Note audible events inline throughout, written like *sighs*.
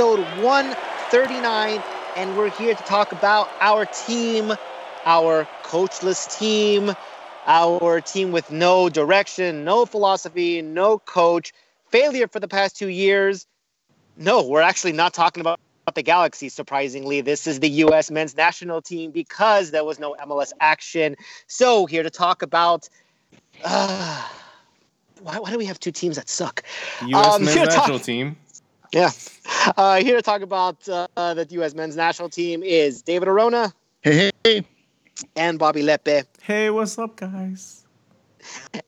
episode 139, and we're here to talk about our team, our coachless team, our team with no direction, no philosophy, no coach, failure for the past two years. No, we're actually not talking about the Galaxy, surprisingly. This is the U.S. men's national team because there was no MLS action. So, here to talk about. Uh, why, why do we have two teams that suck? U.S. Um, men's national talk, team. Yeah. Uh, here to talk about uh, the U.S. men's national team is David Arona. Hey, hey. And Bobby Lepe. Hey, what's up, guys?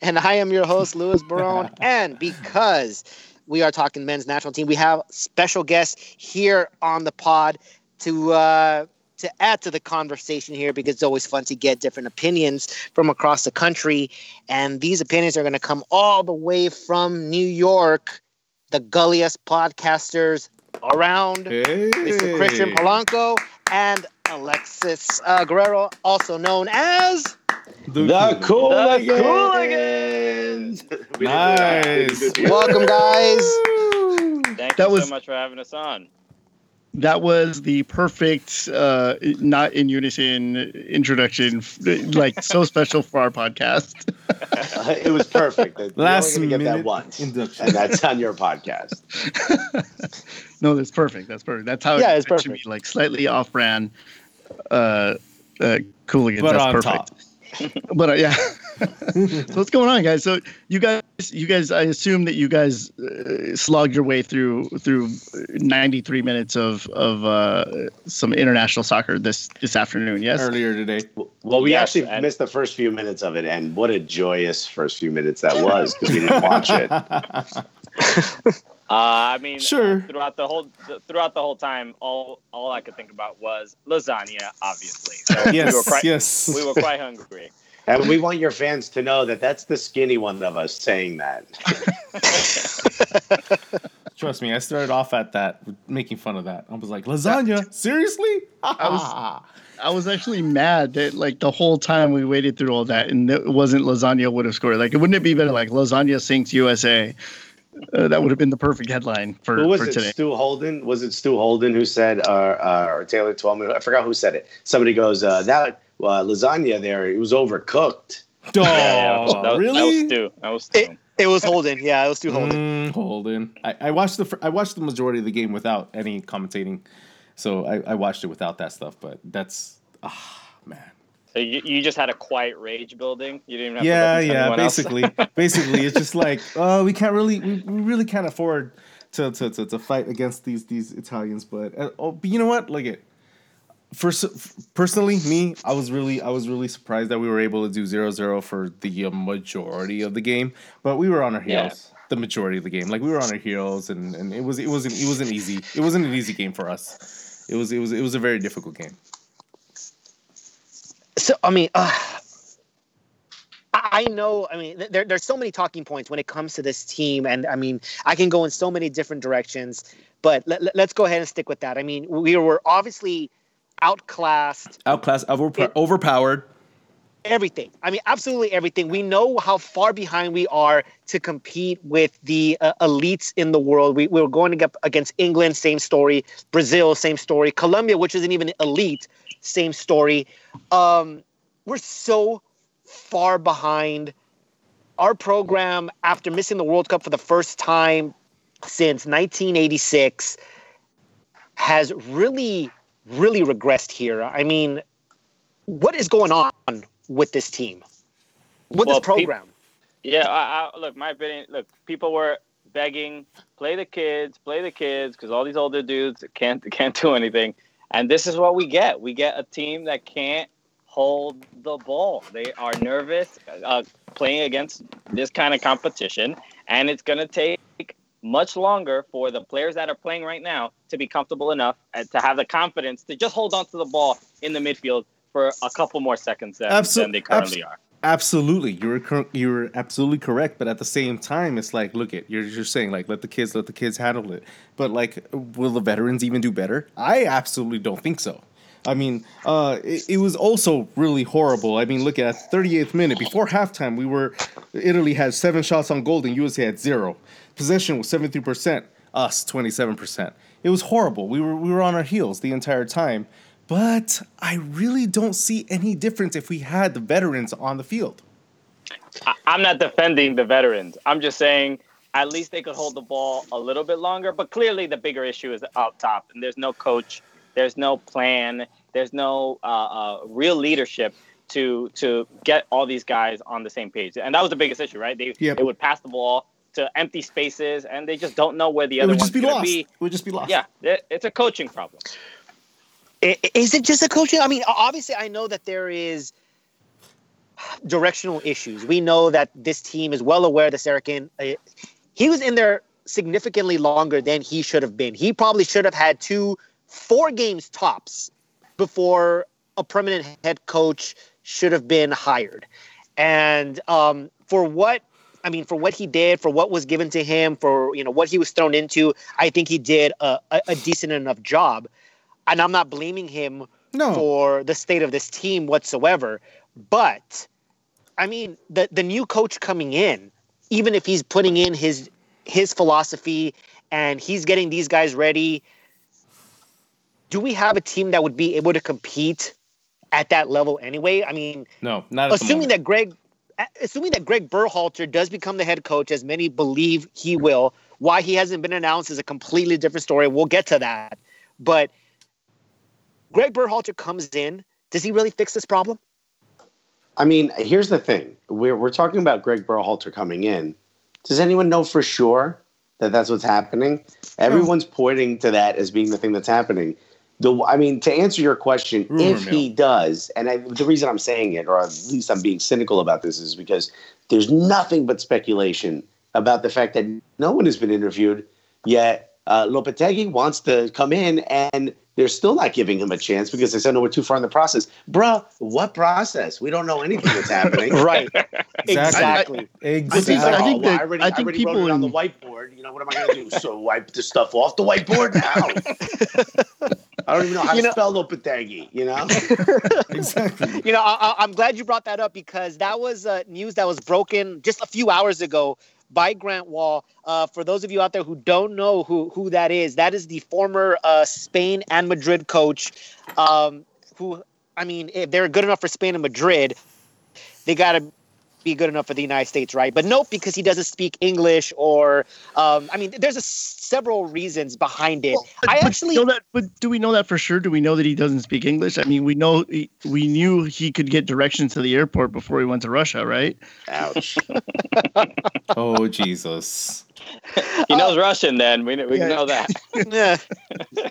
And I am your host, Louis *laughs* Barone. and because we are talking men's national team, we have special guests here on the pod to uh, to add to the conversation here because it's always fun to get different opinions from across the country. And these opinions are going to come all the way from New York, the gulliest podcasters around, hey. Mr. Christian Polanco and Alexis uh, Guerrero, also known as the, the Cooligans. *laughs* nice. Welcome, guys. Thank that you was, so much for having us on that was the perfect uh not in unison introduction like so *laughs* special for our podcast. Uh, it was perfect. Last minute get that once induction. and that's on your podcast. *laughs* No that's perfect. That's perfect. That's how yeah, it, it's perfect. Be, like slightly off brand uh uh cooligans. But that's perfect. top. But uh, yeah. *laughs* so what's going on, guys? So you guys, you guys, I assume that you guys uh, slogged your way through through 93 minutes of of uh, some international soccer this this afternoon. Yes, earlier today. Well, we yes, actually and- missed the first few minutes of it, and what a joyous first few minutes that was because we didn't watch it. *laughs* Uh, I mean, sure. Throughout the whole throughout the whole time, all all I could think about was lasagna. Obviously, so yes, we were quite, yes, we were quite hungry. And we want your fans to know that that's the skinny one of us saying that. *laughs* Trust me, I started off at that, making fun of that. I was like, lasagna? *laughs* Seriously? *laughs* I was, I was actually mad that like the whole time we waited through all that and it wasn't lasagna would have scored. Like, wouldn't it be better like lasagna sinks USA? Uh, that would have been the perfect headline for, who was for it, today. Stu Holden? Was it Stu Holden who said, uh, uh, or Taylor Twellman? I forgot who said it. Somebody goes, uh, that uh, lasagna there, it was overcooked. Oh, yeah, yeah, that, really? That was Stu. That was Stu. It, it was Holden. Yeah, it was Stu Holden. Mm, Holden. I, I, watched the I watched the majority of the game without any commentating, so I, I watched it without that stuff. But that's ah man. So you, you just had a quiet rage building. You didn't have yeah, yeah. Basically, *laughs* basically, it's just like, oh, we can't really, we, we really can't afford to, to, to, to fight against these these Italians. But uh, oh, but you know what? Like it. For personally, me, I was really, I was really surprised that we were able to do 0-0 for the majority of the game. But we were on our heels yeah. the majority of the game. Like we were on our heels, and, and it was, it wasn't, it wasn't easy. It wasn't an easy game for us. It was, it was, it was a very difficult game. So I mean, uh, I know. I mean, there, there's so many talking points when it comes to this team, and I mean, I can go in so many different directions. But let, us go ahead and stick with that. I mean, we were obviously outclassed, outclassed, over, overpowered. Everything. I mean, absolutely everything. We know how far behind we are to compete with the uh, elites in the world. We, we were going up against England, same story. Brazil, same story. Colombia, which isn't even elite, same story. Um, we're so far behind. Our program, after missing the World Cup for the first time since 1986, has really, really regressed here. I mean, what is going on with this team, with well, this program? yeah, I, I, look, my opinion. Look, people were begging, play the kids, play the kids, because all these older dudes can't *laughs* can't do anything. And this is what we get. We get a team that can't hold the ball. They are nervous uh, playing against this kind of competition, and it's going to take much longer for the players that are playing right now to be comfortable enough and to have the confidence to just hold on to the ball in the midfield for a couple more seconds than, Absol- than they currently are. Absolutely, you're you're absolutely correct. But at the same time, it's like, look at you're you're saying like let the kids let the kids handle it. But like, will the veterans even do better? I absolutely don't think so. I mean, uh, it, it, was also really horrible. I mean, look at 38th minute before halftime, we were Italy had seven shots on goal and USA had zero. Possession was 73 percent, us 27 percent. It was horrible. We were we were on our heels the entire time. But I really don't see any difference if we had the veterans on the field. I'm not defending the veterans. I'm just saying at least they could hold the ball a little bit longer. But clearly, the bigger issue is up top, and there's no coach, there's no plan, there's no uh, uh, real leadership to to get all these guys on the same page. And that was the biggest issue, right? They yep. they would pass the ball to empty spaces, and they just don't know where the other one's going to be. It would just be lost. Yeah, it's a coaching problem. Is it just a coaching? I mean, obviously, I know that there is directional issues. We know that this team is well aware that Sarachan, uh, he was in there significantly longer than he should have been. He probably should have had two, four games tops before a permanent head coach should have been hired. And um, for what I mean, for what he did, for what was given to him, for you know what he was thrown into, I think he did a, a decent enough job. And I'm not blaming him no. for the state of this team whatsoever. But I mean, the the new coach coming in, even if he's putting in his his philosophy and he's getting these guys ready, do we have a team that would be able to compete at that level anyway? I mean, no, not assuming that Greg assuming that Greg Berhalter does become the head coach, as many believe he will. Why he hasn't been announced is a completely different story. We'll get to that. But Greg Berhalter comes in. Does he really fix this problem? I mean, here's the thing: we're we're talking about Greg Berhalter coming in. Does anyone know for sure that that's what's happening? Everyone's pointing to that as being the thing that's happening. The, I mean, to answer your question, Rumor if mill. he does, and I, the reason I'm saying it, or at least I'm being cynical about this, is because there's nothing but speculation about the fact that no one has been interviewed yet. Uh, Lopetegui wants to come in and they're still not giving him a chance because they said, no, we're too far in the process. Bruh, what process? We don't know anything that's happening. *laughs* right. Exactly. Exactly. I think, I think, that, I already, I think I already people wrote it on the whiteboard. You know, what am I going to do? So wipe the stuff off the whiteboard now. *laughs* I don't even know how you to know, spell Lopetegui, you know? *laughs* exactly. You know, I, am glad you brought that up because that was uh, news that was broken just a few hours ago by Grant Wahl. Uh, for those of you out there who don't know who who that is, that is the former uh, Spain and Madrid coach. Um, who, I mean, if they're good enough for Spain and Madrid, they got to be good enough for the United States, right? But nope, because he doesn't speak English, or um, I mean, there's a, several reasons behind it. Well, but, I actually know that, but do we know that for sure? Do we know that he doesn't speak English? I mean, we know he, we knew he could get directions to the airport before he went to Russia, right? Ouch! *laughs* oh Jesus! He knows uh, Russian. Then we we yeah. know that. yeah. *laughs*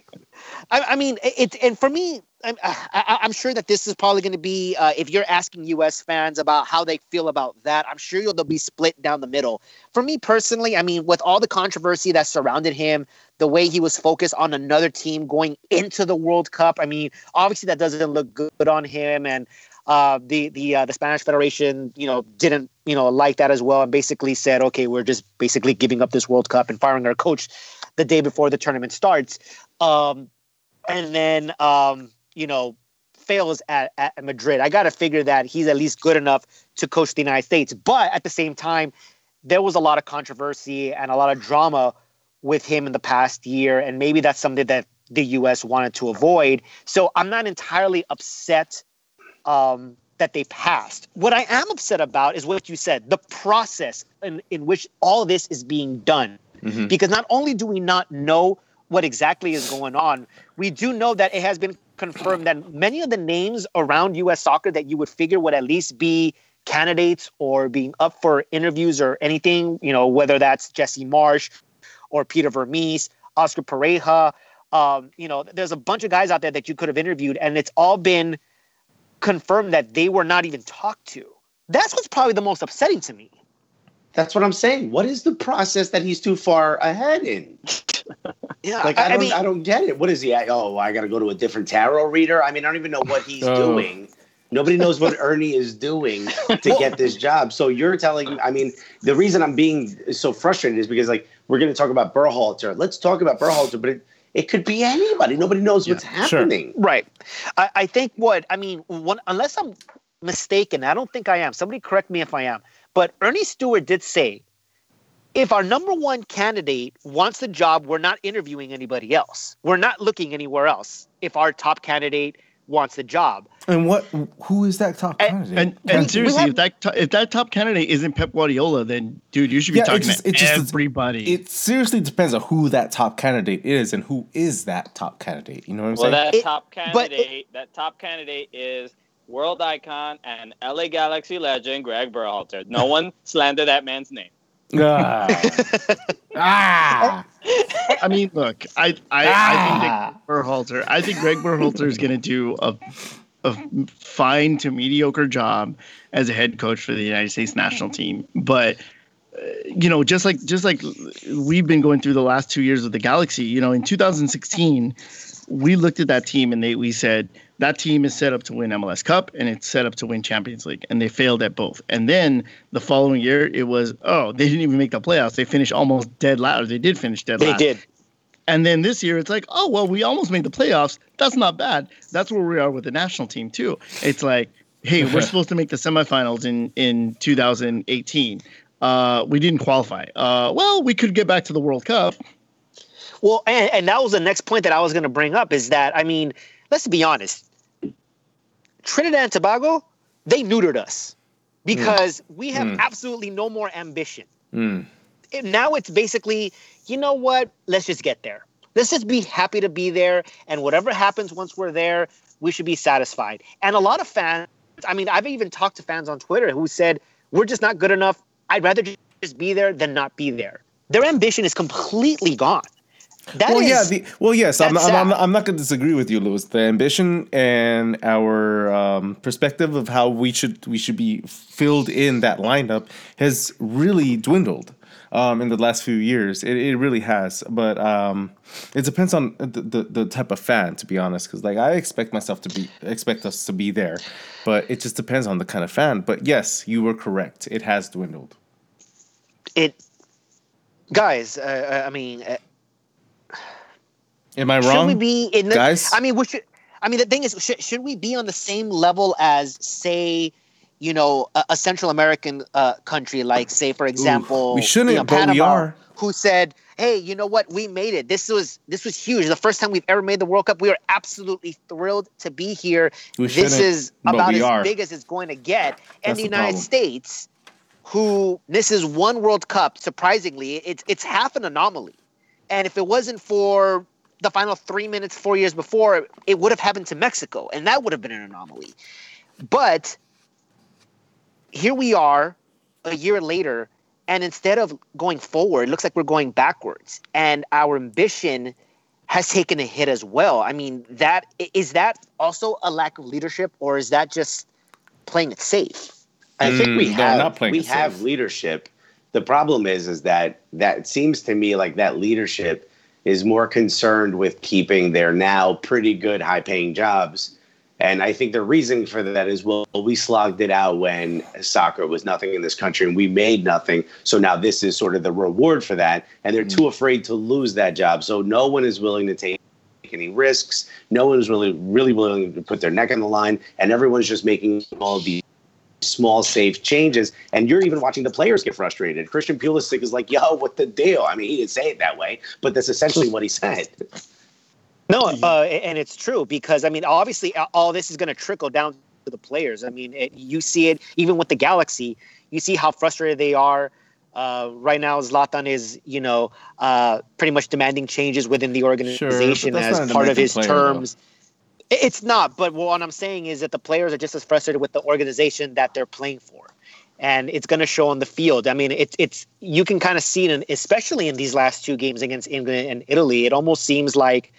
I, I mean, it, and for me, I'm, I, am sure that this is probably going to be, uh, if you're asking U.S. fans about how they feel about that, I'm sure you'll be split down the middle. For me personally, I mean, with all the controversy that surrounded him, the way he was focused on another team going into the World Cup, I mean, obviously that doesn't look good on him, and uh, the the uh, the Spanish Federation, you know, didn't you know like that as well, and basically said, okay, we're just basically giving up this World Cup and firing our coach the day before the tournament starts. Um, and then um, you know fails at, at Madrid. I got to figure that he's at least good enough to coach the United States. But at the same time, there was a lot of controversy and a lot of drama with him in the past year, and maybe that's something that the U.S. wanted to avoid. So I'm not entirely upset um, that they passed. What I am upset about is what you said, the process in, in which all this is being done. Mm-hmm. Because not only do we not know what exactly is going on. We do know that it has been confirmed that many of the names around U.S. soccer that you would figure would at least be candidates or being up for interviews or anything, you know, whether that's Jesse Marsch or Peter Vermes, Oscar Pareja. Um, you know, there's a bunch of guys out there that you could have interviewed, and it's all been confirmed that they were not even talked to. That's what's probably the most upsetting to me. That's what I'm saying. What is the process that he's too far ahead in? *laughs* yeah, like I, I don't, I, mean, I don't get it. What is he? Oh, I got to go to a different tarot reader. I mean, I don't even know what he's oh. doing. Nobody knows what *laughs* Earnie is doing to get this job. So you're telling me I mean, the reason I'm being so frustrated is because like we're going to talk about Berhalter. Let's talk about Berhalter, but it, It could be anybody. Nobody knows yeah, what's happening. Sure. Right. I, I think what I mean, one, unless I'm mistaken, I don't think I am. Somebody correct me if I am. But Earnie Stewart did say, if our number one candidate wants the job, we're not interviewing anybody else. We're not looking anywhere else. If our top candidate wants the job. And what? Who is that top and, candidate? And, and we, seriously, we have, if that if that top candidate isn't Pep Guardiola, then dude, you should be yeah, talking just, to just, everybody. It seriously depends on who that top candidate is and who is that top candidate. You know what I'm well, saying? Well, that top candidate, it, that top candidate is world icon and LA Galaxy legend Greg Berhalter. No one *laughs* slander that man's name. Ah. *laughs* ah. I mean, look, I I, ah. I think ah. Berhalter. I think Greg Berhalter is going to do a a fine to mediocre job as a head coach for the United States national team, but uh, you know, just like just like we've been going through the last two years with the Galaxy. You know, in 2016, we looked at that team and they we said that team is set up to win MLS Cup and it's set up to win Champions League, and they failed at both. And then the following year, it was oh they didn't even make the playoffs. They finished almost dead last. They did finish dead they last. They did. And then this year, it's like oh well, we almost made the playoffs. That's not bad. That's where we are with the national team too. It's like hey, we're *laughs* supposed to make the semifinals in in 2018. Uh, we didn't qualify. Uh, well, we could get back to the World Cup. Well, and, and that was the next point that I was going to bring up is that I mean, let's be honest Trinidad and Tobago, they neutered us because mm. we have mm. absolutely no more ambition. Mm. Now it's basically, you know what? Let's just get there. Let's just be happy to be there. And whatever happens once we're there, we should be satisfied. And a lot of fans, I mean, I've even talked to fans on Twitter who said, we're just not good enough. I'd rather just be there than not be there. Their ambition is completely gone. That well, is, yeah. The, well, yes. I'm, I'm, I'm, I'm, not going to disagree with you, Lewis. The ambition and our um, perspective of how we should we should be filled in that lineup has really dwindled um, in the last few years. It, it really has. But um, it depends on the, the, the, type of fan, to be honest. Because like I expect myself to be expect us to be there, but it just depends on the kind of fan. But yes, you were correct. It has dwindled. It, guys. Uh, I mean. Uh, Am I wrong? Should we be in the, guys? I mean, we should. I mean, the thing is, should, should we be on the same level as, say, you know, a, a Central American uh, country, like, say, for example, Ooh, we shouldn't, you know, but Panama, we are. Who said, "Hey, you know what? We made it. This was this was huge. The first time we've ever made the World Cup. We are absolutely thrilled to be here. We this is about as are. big as it's going to get." And the, the United. States, who this is one World Cup, surprisingly, it's it's half an anomaly. And if it wasn't for the final three minutes four years before, it would have happened to Mexico, and that would have been an anomaly. But here we are a year later, and instead of going forward, it looks like we're going backwards. And our ambition has taken a hit as well. I mean, that is that also a lack of leadership, or is that just playing it safe? I think we mm, have we have safe. leadership. The problem is, is that that seems to me like that leadership is more concerned with keeping their now pretty good high paying jobs. And I think the reason for that is well, we slogged it out when soccer was nothing in this country and we made nothing. So now this is sort of the reward for that. And they're too mm-hmm. afraid to lose that job. So no one is willing to take any risks. No one is really, really willing to put their neck on the line. And everyone's just making all these small, safe changes. And you're even watching the players get frustrated. Christian Pulisic is like, yo, what the deal? I mean, he didn't say it that way, but that's essentially what he said. No, uh, and it's true because, I mean, obviously, all this is going to trickle down to the players. I mean, it, you see it even with the Galaxy. You see how frustrated they are. Uh, right now, Zlatan is, you know, uh, pretty much demanding changes within the organization sure, as part of his player, terms. Though it's not, but what I'm saying is that the players are just as frustrated with the organization that they're playing for. And it's going to show on the field. I mean, it's it's you can kind of see it, in, especially in these last two games against England and Italy. It almost seems like,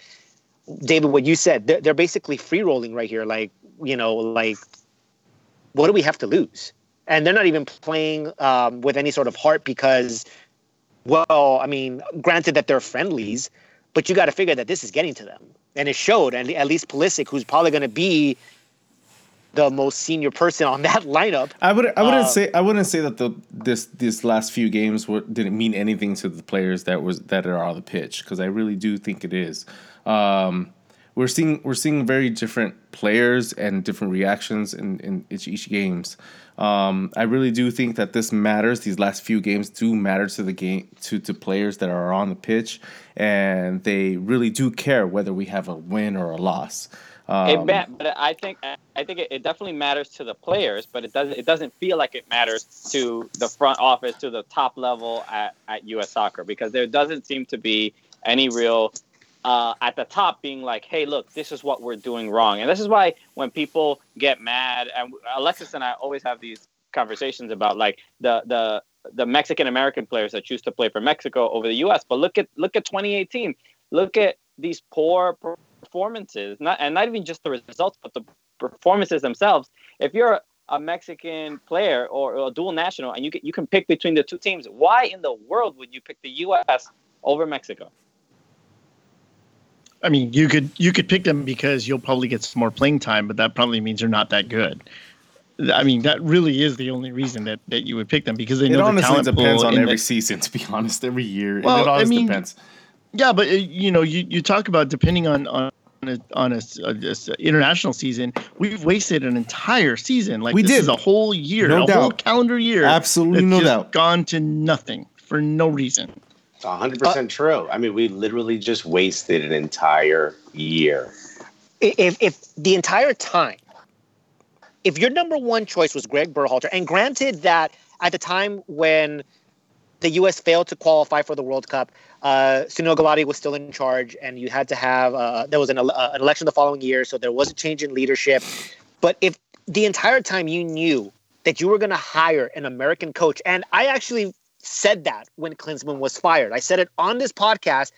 David, what you said, they're, they're basically free rolling right here. Like, you know, like, what do we have to lose? And they're not even playing um, with any sort of heart because, well, I mean, granted that they're friendlies, but you got to figure that this is getting to them and it showed. And at least Pulisic, who's probably going to be the most senior person on *laughs* that lineup. I would I wouldn't uh, say I wouldn't say that the this this last few games were, didn't mean anything to the players that was that are on the pitch because I really do think it is. Um, we're seeing we're seeing very different players and different reactions in, in each, each games. Um, I really do think that this matters. These last few games do matter to the game to, to players that are on the pitch, and they really do care whether we have a win or a loss. Um, it ma- but I think I think it, it, definitely matters to the players, but it doesn't it doesn't feel like it matters to the front office to the top level at, at U.S. Soccer because there doesn't seem to be any real uh, at the top being like, hey, look, this is what we're doing wrong. And this is why when people get mad, and Alexis and I always have these conversations about like the, the, the Mexican American players that choose to play for Mexico over the U.S. But look at look at 2018. Look at these poor performances, not and not even just the results, but the performances themselves. If you're a Mexican player or, or a dual national, and you can, you can pick between the two teams, why in the world would you pick the U.S. over Mexico? I mean, you could you could pick them because you'll probably get some more playing time, but that probably means they're not that good. I mean, that really is the only reason that, that you would pick them because they know it honestly the depends on every season. To be *laughs* honest, every year, well, it I mean, depends. Yeah, but uh, you know, you, you talk about depending on on a, on a, a, a, international season, we've wasted an entire season. Like we did a whole year, no a doubt. whole calendar year. Absolutely, no doubt. Gone to nothing for no reason. It's 100% uh, true. I mean, we literally just wasted an entire year. If, if the entire time, if your number one choice was Greg Berhalter, and granted that at the time when the U.S. failed to qualify for the World Cup, uh, Sunil Gulati was still in charge, and you had to have uh, there was an, uh, an election the following year, so there was a change in leadership. But if the entire time you knew that you were going to hire an American coach, and I actually said that when Klinsmann was fired. I said it on this podcast.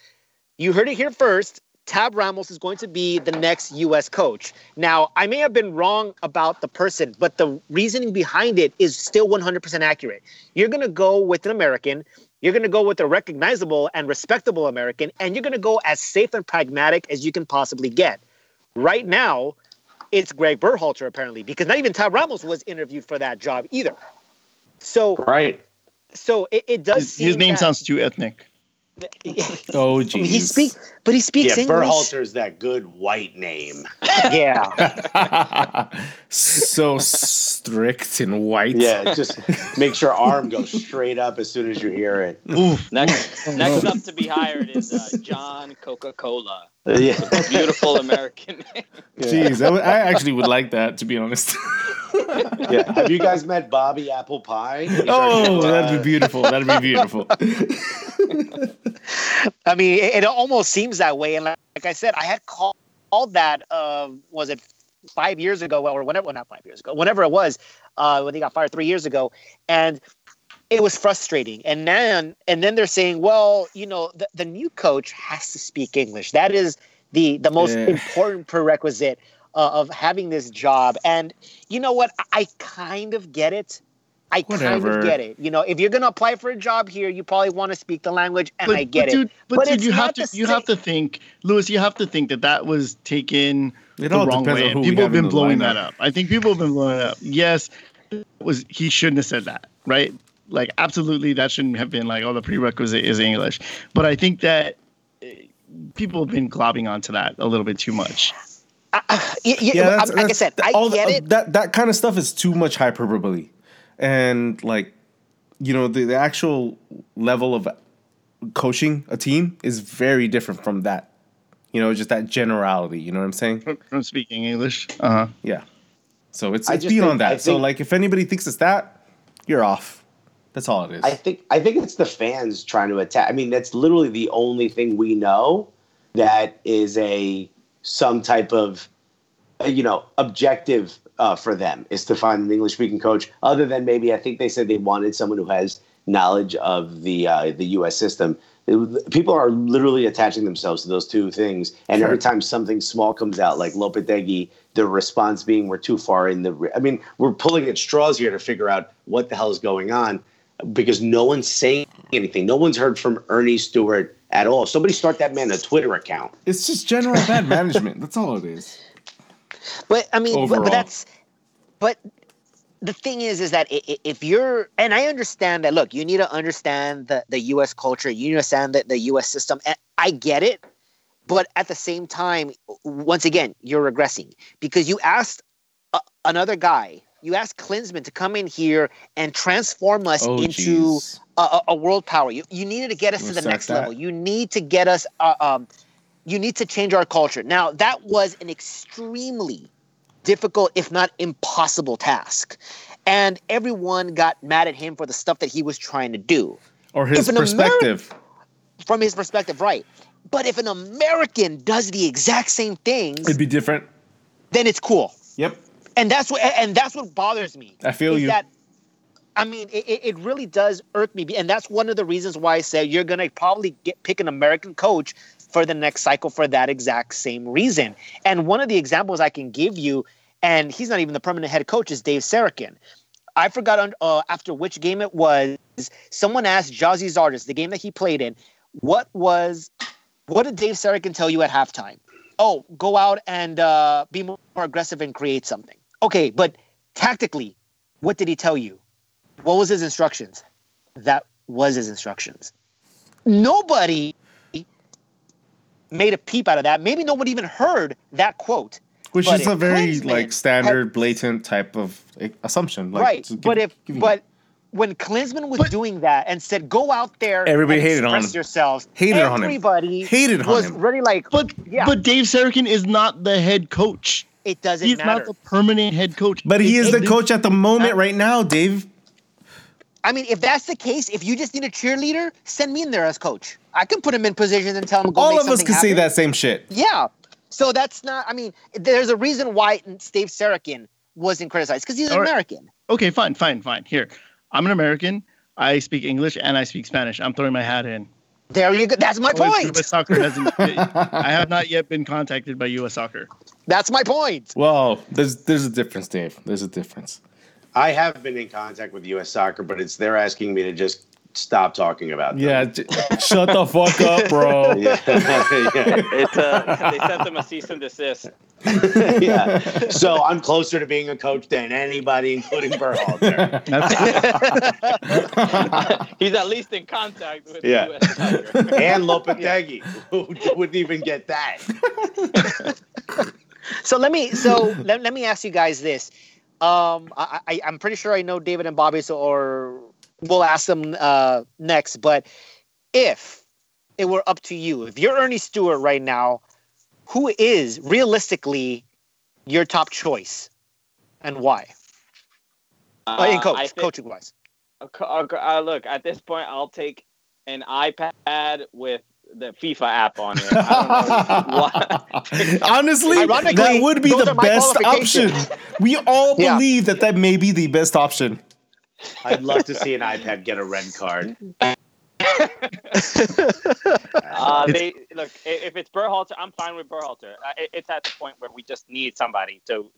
You heard it here first. Tab Ramos is going to be the next U.S. coach. Now, I may have been wrong about the person, but the reasoning behind it is still 100% accurate. You're going to go with an American, you're going to go with a recognizable and respectable American, and you're going to go as safe and pragmatic as you can possibly get. Right now, it's Greg Berhalter, apparently, because not even Tab Ramos was interviewed for that job either. So, right so it, it does. His, his name that, sounds too ethnic. *laughs* oh, geez. I mean, he speaks, but he speaks yeah, English. Berhalter's that good white name. *laughs* yeah. *laughs* so strict and white. Yeah, just makes your arm go straight up as soon as you hear it. Oof. Next, next up to be hired is uh, John Coca Cola. Yeah. *laughs* beautiful American name. Jeez, I, w- I actually would like that, to be honest. *laughs* yeah. Have you guys met Bobby Apple Pie? oh, that'd be beautiful. That'd be beautiful. *laughs* I mean, it, it, almost seems that way. And like, like I said, I had called, called that, uh, was it five years ago or whenever, well, not five years ago, whenever it was, uh, when he got fired three years ago. And it was frustrating. And then, and then they're saying, well, you know, the, the new coach has to speak English. That is the, the most yeah. important prerequisite uh, of having this job. And you know what? I kind of get it. I Whatever. kind of get it. You know, if you're going to apply for a job here, you probably want to speak the language, and but, I get but it. But, but dude, you have to you have to think, Lewis. You have to think that that was taken it the wrong way. people have been blowing that up. I think people have been blowing it up. Yes, was he shouldn't have said that, right? Like, absolutely, that shouldn't have been like, oh, the prerequisite is English. But I think that eh, people have been globbing onto that a little bit too much. Uh, yeah, yeah that's, like that's, I said, I get the, it. That that kind of stuff is too much hyperbole. And like you know the, the actual level of coaching a team is very different from that. You know just that generality you know what i'm saying? From, from speaking english uh-huh. Yeah. So it's, it's beyond think, that. Think, so like if anybody thinks it's that you're off that's all it is i think i think it's the fans trying to attack i mean that's literally the only thing we know that is a some type of you know objective uh, for them is to find an English speaking coach. Other than maybe, I think they said they wanted someone who has knowledge of the uh, the U.S. system. It, people are literally attaching themselves to those two things, and sure. every time something small comes out, like Lopetegui, the response being we're too far in the. I mean, we're pulling at straws here to figure out what the hell is going on, because no one's saying anything. No one's heard from Earnie Stewart at all. Somebody start that man a Twitter account. It's just general bad *laughs* management. That's all it is. But I mean, but, but, that's but the thing is, is that if you're, and I understand that. Look, you need to understand the the U.S. culture. You understand the the U.S. system. And I get it, but at the same time, once again, you're regressing because you asked a, another guy. You asked Klinsmann to come in here and transform us oh, into a, a, world power. You, you needed to get us to the next that. level. You need to get us. Uh, um, you need to change our culture. Now that was an extremely difficult, if not impossible task. And everyone got mad at him for the stuff that he was trying to do. Or his perspective. from his perspective, right. But if an American does the exact same things, it'd be different. Then it's cool. Yep. And that's what and that's what bothers me. I feel you. That, I mean, it, it really does irk me, and that's one of the reasons why I say you're gonna probably get pick an American coach for the next cycle for that exact same reason. And one of the examples I can give you and he's not even the permanent head coach, is Dave Sarachan. I forgot on, uh, after which game it was. Someone asked Gyasi Zardes, the game that he played in, what was, what did Dave Sarachan tell you at halftime? Oh, go out and uh, be more aggressive and create something. Okay, but tactically, what did he tell you? What was his instructions? That was his instructions. Nobody made a peep out of that. Maybe nobody even heard that quote which but is a very like standard, had, blatant type of assumption. Like, right, give, but if but when Klinsmann was but, doing that and said, "Go out there, everybody hated on him. yourselves," hated everybody on him. Everybody hated was him. really like, but yeah. but Dave Sarachan is not the head coach. It doesn't. He's matter. not the permanent head coach. But he is the coach at the moment right now, Dave. I mean, if that's the case, if you just need a cheerleader, send me in there as coach. I can put him in position and tell him. Go All of us can say that same shit. Yeah, so that's not. I mean, there's a reason why Dave Sarachan wasn't criticized because he's an American. Okay, fine, fine, fine. Here, I'm an American. I speak English and I speak Spanish. I'm throwing my hat in. There you go. That's my oh, point. U.S. Soccer hasn't. I have not yet been contacted by U.S. Soccer. That's my point. Well, there's there's a difference, Dave. There's a difference. I have been in contact with U.S. Soccer, but it's they're asking me to just stop talking about them. Yeah, j- shut the fuck up, bro. *laughs* yeah. *laughs* *laughs* yeah. It's uh, they sent them a cease and desist. yeah. So I'm closer to being a coach than anybody, including Berhalter. He's at least in contact with yeah. and Lopetegui, who wouldn't even get that. so let me so let, let me ask you guys this. Um, I, I, I'm pretty sure I know David and Bobby, so or we'll ask them uh, next. But if it were up to you, if you're Earnie Stewart right now, who is realistically your top choice and why? Uh, in coach, think, coaching wise. Uh, uh, look, at this point, I'll take an iPad with the FIFA app on it. *laughs* *laughs* Honestly, that would be the best option. We all *laughs* believe yeah. that that may be the best option. I'd love to see an iPad get a red card. uh, they look if it's Berhalter, I'm fine with Berhalter. Uh, it's at the point where we just need somebody to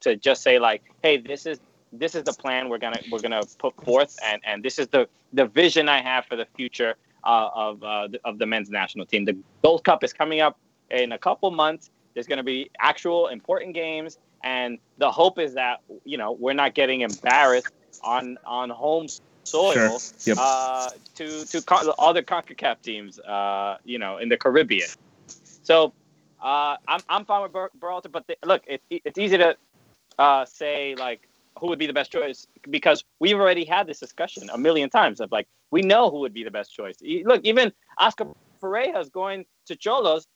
to just say like, hey, this is this is the plan we're gonna we're gonna put forth, and and this is the the vision I have for the future uh, of uh, the, of the men's national team. The Gold Cup is coming up in a couple months. There's going to be actual important games, and the hope is that you know we're not getting embarrassed on on home soil sure. yep. uh, to to con- other Concacaf teams, uh, you know, in the Caribbean. So uh, I'm I'm fine with Berhalter, but the, look, it, it's easy to uh, say like who would be the best choice because we've already had this discussion a million times of like we know who would be the best choice. Look, even Oscar Pareja is going to Xolos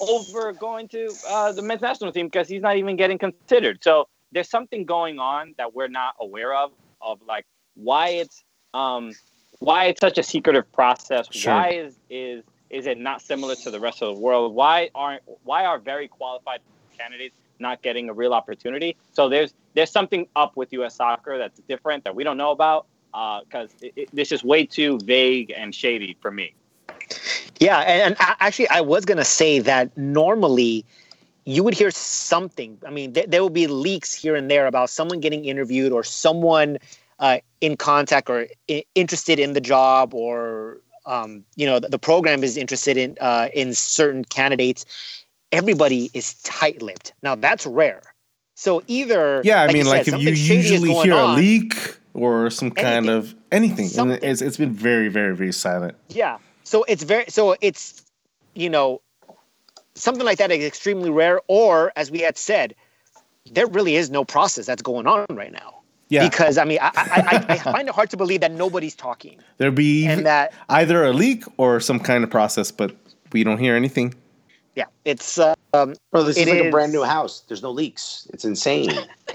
over going to uh, the men's national team because he's not even getting considered. So there's something going on that we're not aware of of like why it's um, why it's such a secretive process. Sure. Why is is is it not similar to the rest of the world? Why aren't why are very qualified candidates not getting a real opportunity? So there's there's something up with U.S. soccer that's different that we don't know about because uh, this is way too vague and shady for me. Yeah, and, and actually, I was gonna say that normally you would hear something. I mean, th- there will be leaks here and there about someone getting interviewed or someone uh, in contact or I- interested in the job or um, you know the, the, program is interested in uh, in certain candidates. Everybody is tight-lipped. Now that's rare. So either yeah, I like mean, like said, if you usually hear a leak or some kind anything, of anything, something. and it's, it's been very, very, very silent. Yeah, so it's very so it's you know something like that is extremely rare. Or as we had said, there really is no process that's going on right now. Yeah. Because I mean, I, I, I *laughs* find it hard to believe that nobody's talking. There'd be and that either a leak or some kind of process, but we don't hear anything. Yeah, it's um, bro. This is like is... a brand new house. There's no leaks. It's insane. *laughs* *laughs*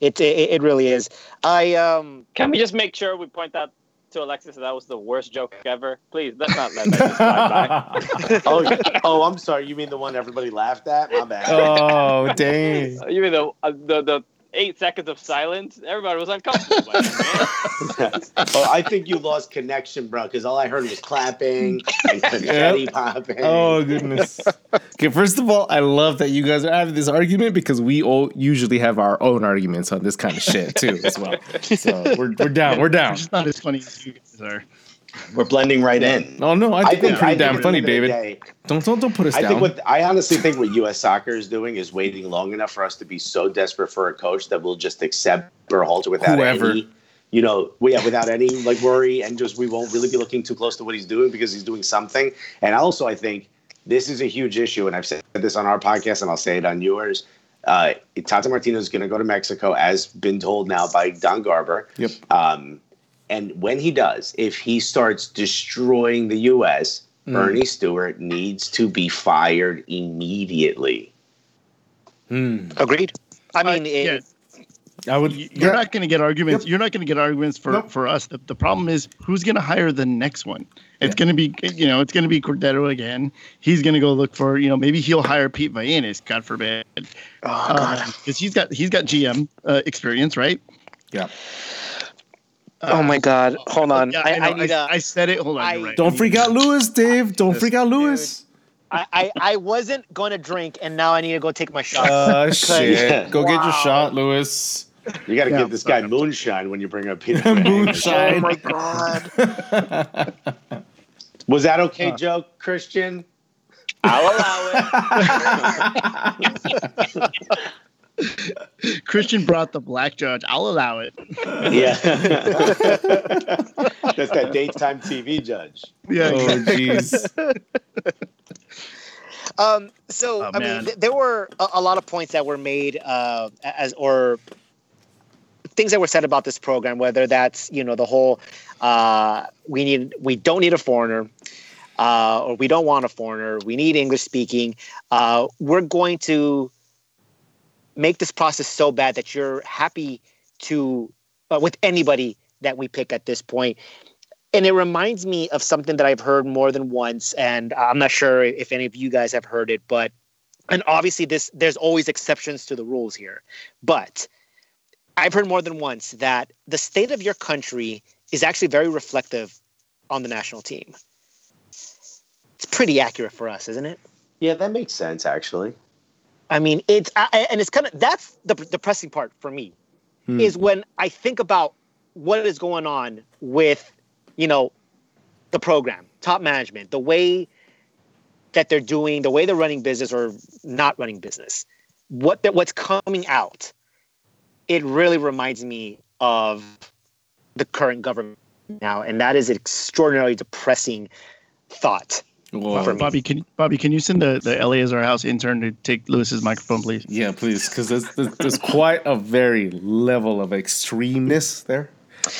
it, it it really is. I um. Can we just make sure we point out to Alexis that was the worst joke ever? Please, let's not let that slide by. oh, oh, I'm sorry. You mean the one everybody laughed at? My bad. Oh, dang. You mean the uh, the the eight seconds of silence, everybody was uncomfortable. oh, *laughs* I think you lost connection, bro, because all I heard was clapping and confetti yep. popping. Oh goodness. okay, first of all, I love that you guys are having this argument because we all usually have our own arguments on this kind of shit too, as well. So we're we're down. We're down. It's not as funny as you guys are. We're blending right in. Oh no, I think, I think pretty damn funny, David. Day, don't don't don't put us I down. Think what, I honestly think what U.S. Soccer is doing is waiting long enough for us to be so desperate for a coach that we'll just accept Berhalter without Whoever. any, you know, yeah, without any like worry, and just we won't really be looking too close to what he's doing because he's doing something. And also, I think this is a huge issue, and I've said this on our podcast, and I'll say it on yours. Uh, Tata Martino is going to go to Mexico, as been told now by Don Garber. Yep. Um, and when he does, if he starts destroying the U.S., mm. Earnie Stewart needs to be fired immediately. Mm. Agreed. I mean, uh, yeah. I would. You're yeah. not going to get arguments. Yep. You're not going to get arguments for nope. for us. The, the problem is who's going to hire the next one. It's yeah. going to be, you know, it's going to be Cordeiro again. He's going to go look for, you know, maybe he'll hire Pete Vagenas, God forbid, because oh, uh, he's got he's got GM uh, experience, right? Yeah. Oh my God! Hold on. Yeah, I, I, I, need a, I said it. Hold on. I, right. Don't freak out, Lewis. Dave. Don't freak out, Lewis. I, I, I wasn't going to drink, and now I need to go take my shot. Uh, *laughs* shit. Go wow. get your shot, Lewis. You got to yeah, give this guy moonshine when you bring up Peter. *laughs* moonshine. Oh my god. *laughs* Was that okay, uh, joke, Christian? I'll allow it. Christian brought the black judge. I'll allow it. Yeah. *laughs* That's that daytime TV judge. Yeah. Oh, *laughs* jeez. um, so, oh, I mean, th- there were a, a, lot of points that were made uh, as, or things that were said about this program, whether that's, you know, the whole, uh, we need, we don't need a foreigner. Uh, or we don't want a foreigner. We need English speaking. Uh, we're going to make this process so bad that you're happy to uh, with anybody that we pick at this point. And it reminds me of something that i've heard more than once and i'm not sure if any of you guys have heard it but and obviously this there's always exceptions to the rules here but i've heard more than once that the state of your country is actually very reflective on the national team. It's pretty accurate for us isn't it? Yeah that makes sense actually I mean, it's I, and it's kind of that's the depressing part for me hmm. is when I think about what is going on with you know the program, top management, the way that they're doing, the way they're running business or not running business, what that what's coming out. It really reminds me of the current government now, and that is an extraordinarily depressing thought. Whoa. Bobby, can Bobby, can you send the the Eleazar House intern to take Lewis's microphone, please? Yeah, please, because there's, there's, there's quite a very level of extremeness there.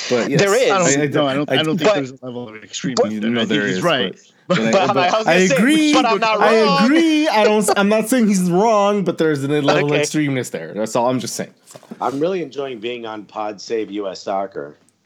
But yes, there is. I don't, I, no, I don't, I, I don't think but, there's a level of extremeness. No, there is. Right. But, but, but, I, *laughs* I, agree. Say, but I'm not wrong. I agree. I don't. I'm not saying he's wrong, but there's a level okay. of extremeness there. That's all I'm just saying. I'm really enjoying being on Pod Save U.S. Soccer. *laughs*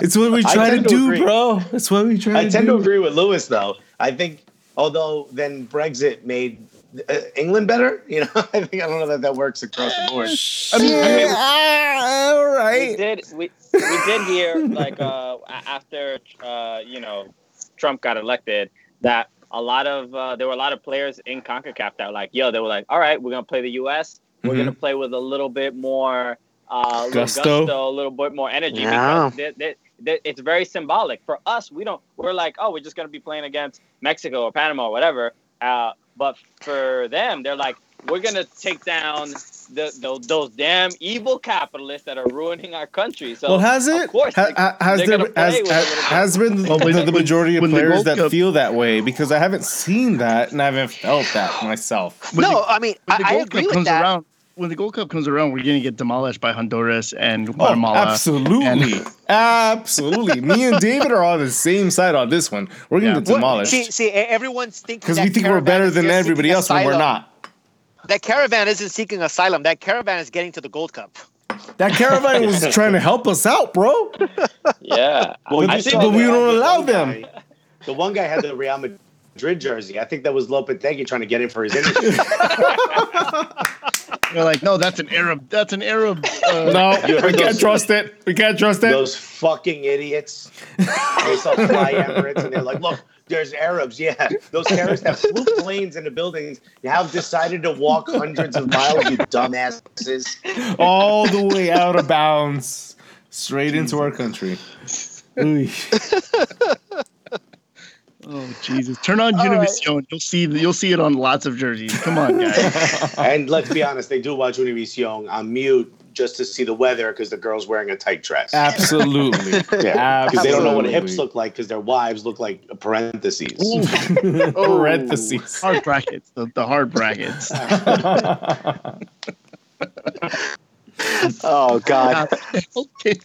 it's what we try to, to do, agree. bro. It's what we try I to tend to agree with Lewis, though. I think, although then Brexit made uh, England better, *laughs* you know, I think I don't know that that works across the board. I mean, I mean all right. We did we we did hear like uh, after uh, you know Trump got elected that a lot of uh, there were a lot of players in Concacaf that were like, yo, they were like, all right, we're gonna play the U.S. We're mm-hmm. gonna play with a little bit more uh, gusto. gusto, a little bit more energy yeah. because they, they, they, it's very symbolic for us. We don't. We're like, oh, we're just gonna be playing against Mexico or Panama or whatever. Uh, but for them, they're like, we're gonna take down the, the, those damn evil capitalists that are ruining our country. So well, has it? Of course, ha, they, has there has, has, has been well, the, the, majority of players that Cup, feel that way? Because I haven't seen that and I haven't felt that myself. no, the, I mean I, I agree with that. Around, when the Gold Cup comes around, we're gonna get demolished by Honduras and oh, Guatemala. Oh, absolutely, and- absolutely. Me and David are on the same side on this one. We're gonna yeah. get demolished. See, see, everyone's thinking because we think we're better than everybody else when we're not. That caravan isn't seeking asylum. That caravan is getting to the Gold Cup. That caravan *laughs* was trying to help us out, bro. Yeah, well, but, but we don't allow them. Guy, the one guy had the Real Madrid jersey. I think that was Lopetegui trying to get in for his interview. *laughs* You're like, no, that's an Arab. That's an Arab. Uh, *laughs* no, we can't trust it. We can't trust it. Those fucking idiots. They saw fly Emirates and they're like, look, there's Arabs. Yeah, those terrorists have flew planes into buildings. You have decided to walk hundreds of miles, you dumbasses. All the way out of bounds, straight into our country. *laughs* Oh Jesus! Turn on Univision. Right. You'll see. You'll see it on lots of jerseys. Come on, guys. *laughs* and let's be honest, they do watch Univision on mute just to see the weather because the girl's wearing a tight dress. Absolutely. *laughs* yeah. Because they don't know what hips look like because their wives look like parentheses. *laughs* Oh. parentheses. Hard brackets. The, the hard brackets. Oh God. *laughs* okay.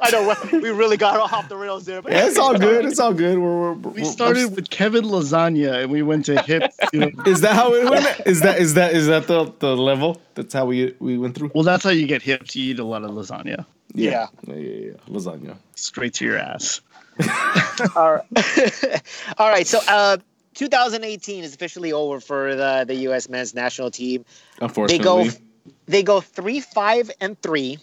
I know we really got off the rails there. But yeah, it's all good. It's all good. We're, we're, we started with Kevin Lasagna and we went to hip. You know. *laughs* Is that how it went? Is that is that is that the, the level? That's how we we went through. Well, that's how you get hip. You eat a lot of lasagna. Yeah. Yeah. Yeah. yeah, yeah. Lasagna. Straight to your ass. *laughs* all right. all right. So. uh 2018 is officially over for the, the U.S. men's national team. Unfortunately, they go they go three, five, and three.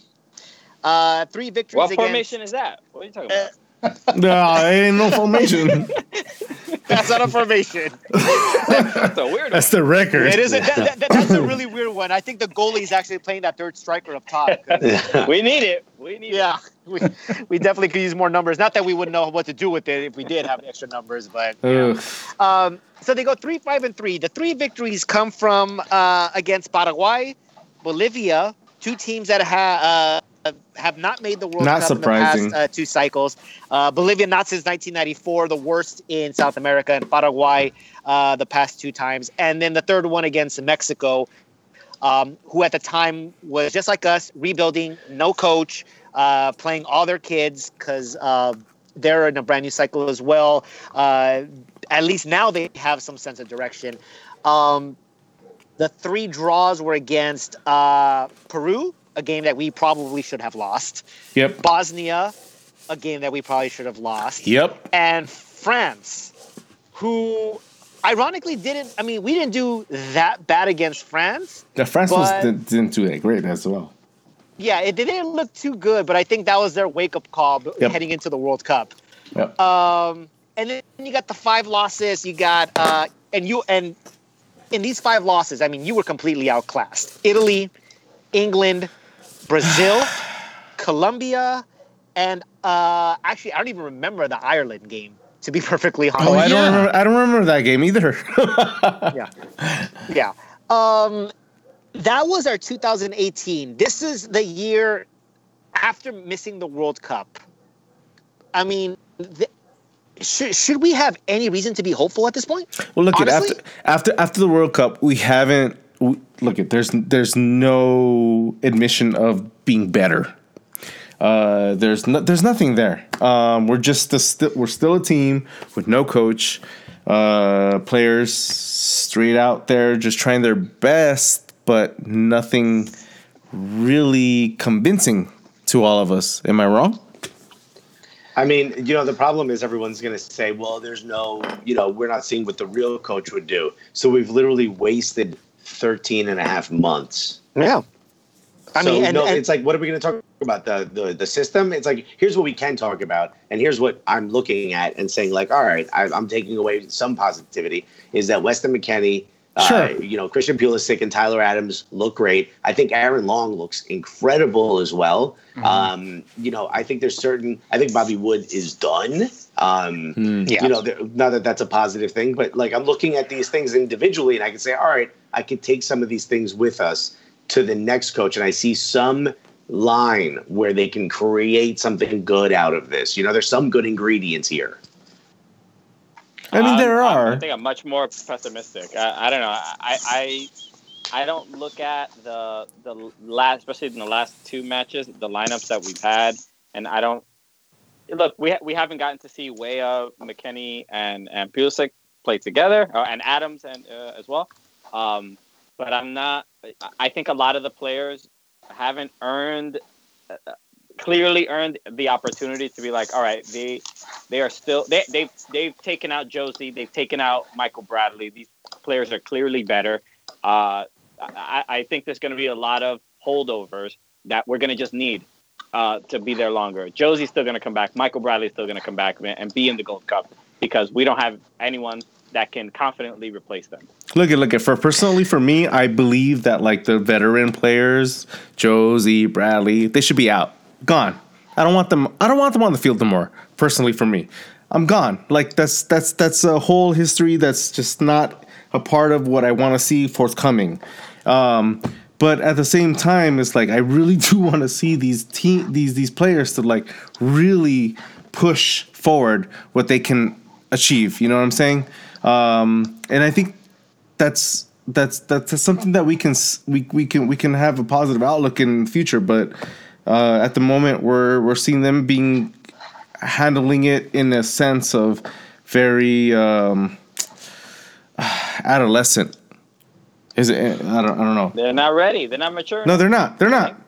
Uh, three victories. What against, formation is that? What are you talking about? *laughs* no, ain't no formation. *laughs* that's not a formation. *laughs* that's a weird. That's one. the record. It is. A, that, that, that's a really weird one. I think the goalie is actually playing that third striker up top. we need it. We need. Yeah, it. we we definitely could use more numbers. Not that we wouldn't know what to do with it if we did have extra numbers, but. Yeah. Um, so they go three, five, and three. The three victories come from uh, against Paraguay, Bolivia, two teams that have. Uh, have not made the World not Cup surprising. in the past uh, two cycles. Uh, Bolivia not since 1994, the worst in South America, and Paraguay uh, the past two times, and then the third one against Mexico, um, who at the time was just like us, rebuilding, no coach, uh, playing all their kids because uh, they're in a brand new cycle as well. Uh, at least now they have some sense of direction. Um, the three draws were against uh, Peru, a game that we probably should have lost. Yep. Bosnia, a game that we probably should have lost. Yep. And France, who ironically didn't. I mean, we didn't do that bad against France. Yeah, France was, didn't do that great as well. Yeah, it didn't look too good, but I think that was their wake up call yep. heading into the World Cup. Yep. Um, and then you got the five losses. You got uh, and you and in these five losses, I mean, you were completely outclassed. Italy, England, Brazil, *sighs* Colombia, and uh, actually, I don't even remember the Ireland game. To be *laughs* perfectly honest, oh, I don't remember. I don't remember that game either. *laughs* yeah, yeah. Um, that was our 2018. This is the year after missing the World Cup. I mean, the, should, should we have any reason to be hopeful at this point? Well, look at after after after the World Cup, we haven't. We, look at there's there's no admission of being better. Uh, there's no, there's nothing there. Um, we're just a st- we're still a team with no coach. Uh, players straight out there just trying their best, but nothing really convincing to all of us. Am I wrong? I mean, you know, the problem is everyone's going to say, well, there's no, you know, we're not seeing what the real coach would do. So we've literally wasted 13 and a half months. Yeah. I so, mean, and, no, and, it's like, what are we going to talk about? The, the the system? It's like, here's what we can talk about, and here's what I'm looking at and saying, like, all right, I, I'm taking away some positivity. Is that Weston McKennie Sure. Uh, you know, Christian Pulisic and Tyler Adams look great. I think Aaron Long looks incredible as well. Mm-hmm. Um, you know, I think there's certain. I think Bobby Wood is done. Um, mm. yeah. You know, not that that's a positive thing, but like I'm looking at these things individually, and I can say, all right, I can take some of these things with us to the next coach, and I see some line where they can create something good out of this. You know, there's some good ingredients here. I mean, there um, are. I think I'm much more pessimistic. I, I don't know. I, I I don't look at the the last, especially in the last two matches, the lineups that we've had, and I don't look. We ha- we haven't gotten to see Weah, McKennie, and and Pulisic play together, uh, and Adams and uh, as well. Um, but I'm not. I think a lot of the players haven't earned uh, clearly earned the opportunity to be like, all right, they they are still they they've they've taken out Jozy, they've taken out Michael Bradley. These players are clearly better. Uh, I, I think there's going to be a lot of holdovers that we're going to just need uh, to be there longer. Jozy's still going to come back. Michael Bradley's still going to come back and be in the Gold Cup because we don't have anyone that can confidently replace them. Look at look at for personally for me, I believe that like the veteran players, Jozy, Bradley, they should be out, gone. I don't want them. I don't want them on the field anymore. Personally, for me, I'm gone. Like that's that's that's a whole history that's just not a part of what I want to see forthcoming. Um, but at the same time, it's like I really *laughs* do want to see these team these these players to like really push forward what they can achieve. You know what I'm saying? Um, and I think that's that's that's something that we can we, we can we can have a positive outlook in the future. But uh, at the moment, we're we're seeing them being handling it in a sense of very um, *sighs* adolescent. Is it? I don't. I don't know. They're not ready. They're not mature. No, they're not. They're not.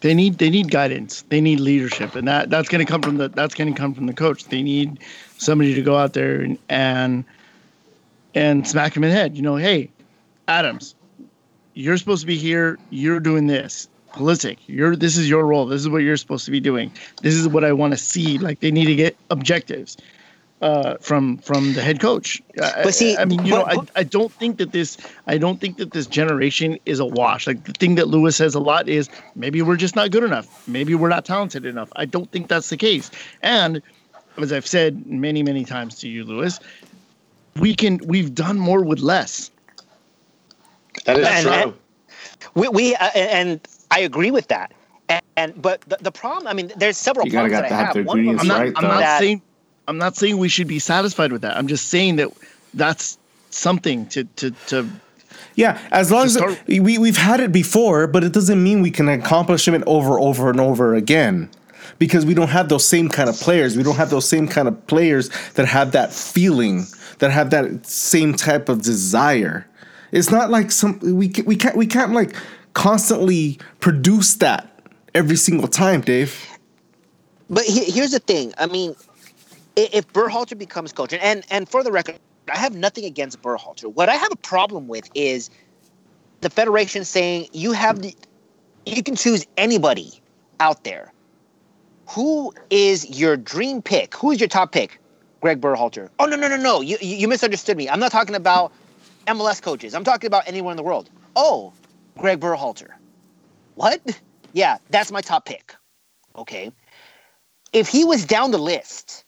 They need they need guidance. They need leadership, and that that's going to come from the that's going to come from the coach. They need somebody to go out there and, and and smack him in the head. You know, hey, Adams, you're supposed to be here. You're doing this. Pulisic, you're this is your role. This is what you're supposed to be doing. This is what I want to see. Like they need to get objectives uh, from from the head coach. But see, I, I mean, you but, know, I, I don't think that this I don't think that this generation is a wash. Like the thing that Lewis says a lot is maybe we're just not good enough. Maybe we're not talented enough. I don't think that's the case. And as I've said many many times to you, Lewis, we can we've done more with less. That is and, true. And we, we uh, and I agree with that. And, and but the, the, problem, I mean, there's several you problems that I have. One I'm not, right, I'm not saying I'm not saying we should be satisfied with that. I'm just saying that that's something to to to. Yeah, as long as start- we we've had it before, but it doesn't mean we can accomplish it over over and over again because we don't have those same kind of players. We don't have those same kind of players that have that feeling that have that same type of desire. It's not like some we we can't we can't like constantly produce that every single time, Dave. But he, here's the thing. I mean, if Berhalter becomes coach, and and for the record, I have nothing against Berhalter. What I have a problem with is the federation saying you have the you can choose anybody out there. Who is your dream pick? Who is your top pick? Greg Berhalter. Oh no no no no! You you misunderstood me. I'm not talking about MLS coaches. I'm talking about anyone in the world. Oh, Greg Berhalter. What? Yeah, that's my top pick. Okay. If he was down the list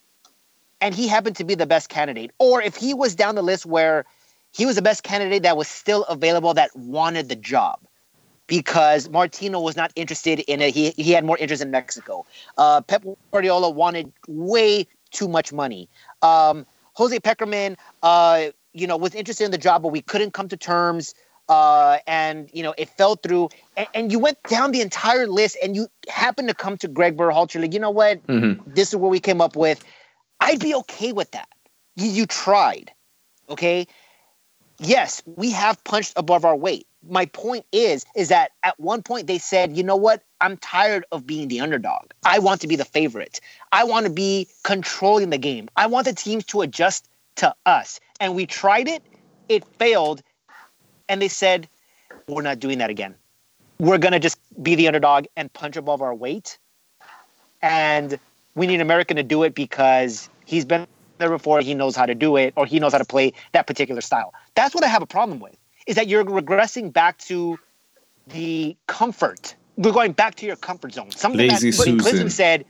and he happened to be the best candidate, or if he was down the list where he was the best candidate that was still available that wanted the job because Martino was not interested in it. He, he had more interest in Mexico. Uh, Pep Guardiola wanted way too much money. Um, Jose Pekerman, uh, you know, was interested in the job, but we couldn't come to terms. Uh, and you know, it fell through. And, and, you went down the entire list, and you happened to come to Greg Berhalter. Like, you know what? Mm-hmm. This is what we came up with. I'd be okay with that. You, you tried, okay? Yes, we have punched above our weight. My point is, is that at one point they said, you know what? I'm tired of being the underdog. I want to be the favorite. I want to be controlling the game. I want the teams to adjust to us. And we tried it, it failed. And they said, we're not doing that again. We're going to just be the underdog and punch above our weight. And we need an American to do it because he's been there before, he knows how to do it, or he knows how to play that particular style. That's what I have a problem with, is that you're regressing back to the comfort we're going back to your comfort zone. Something Lazy that Susan. Clinton said.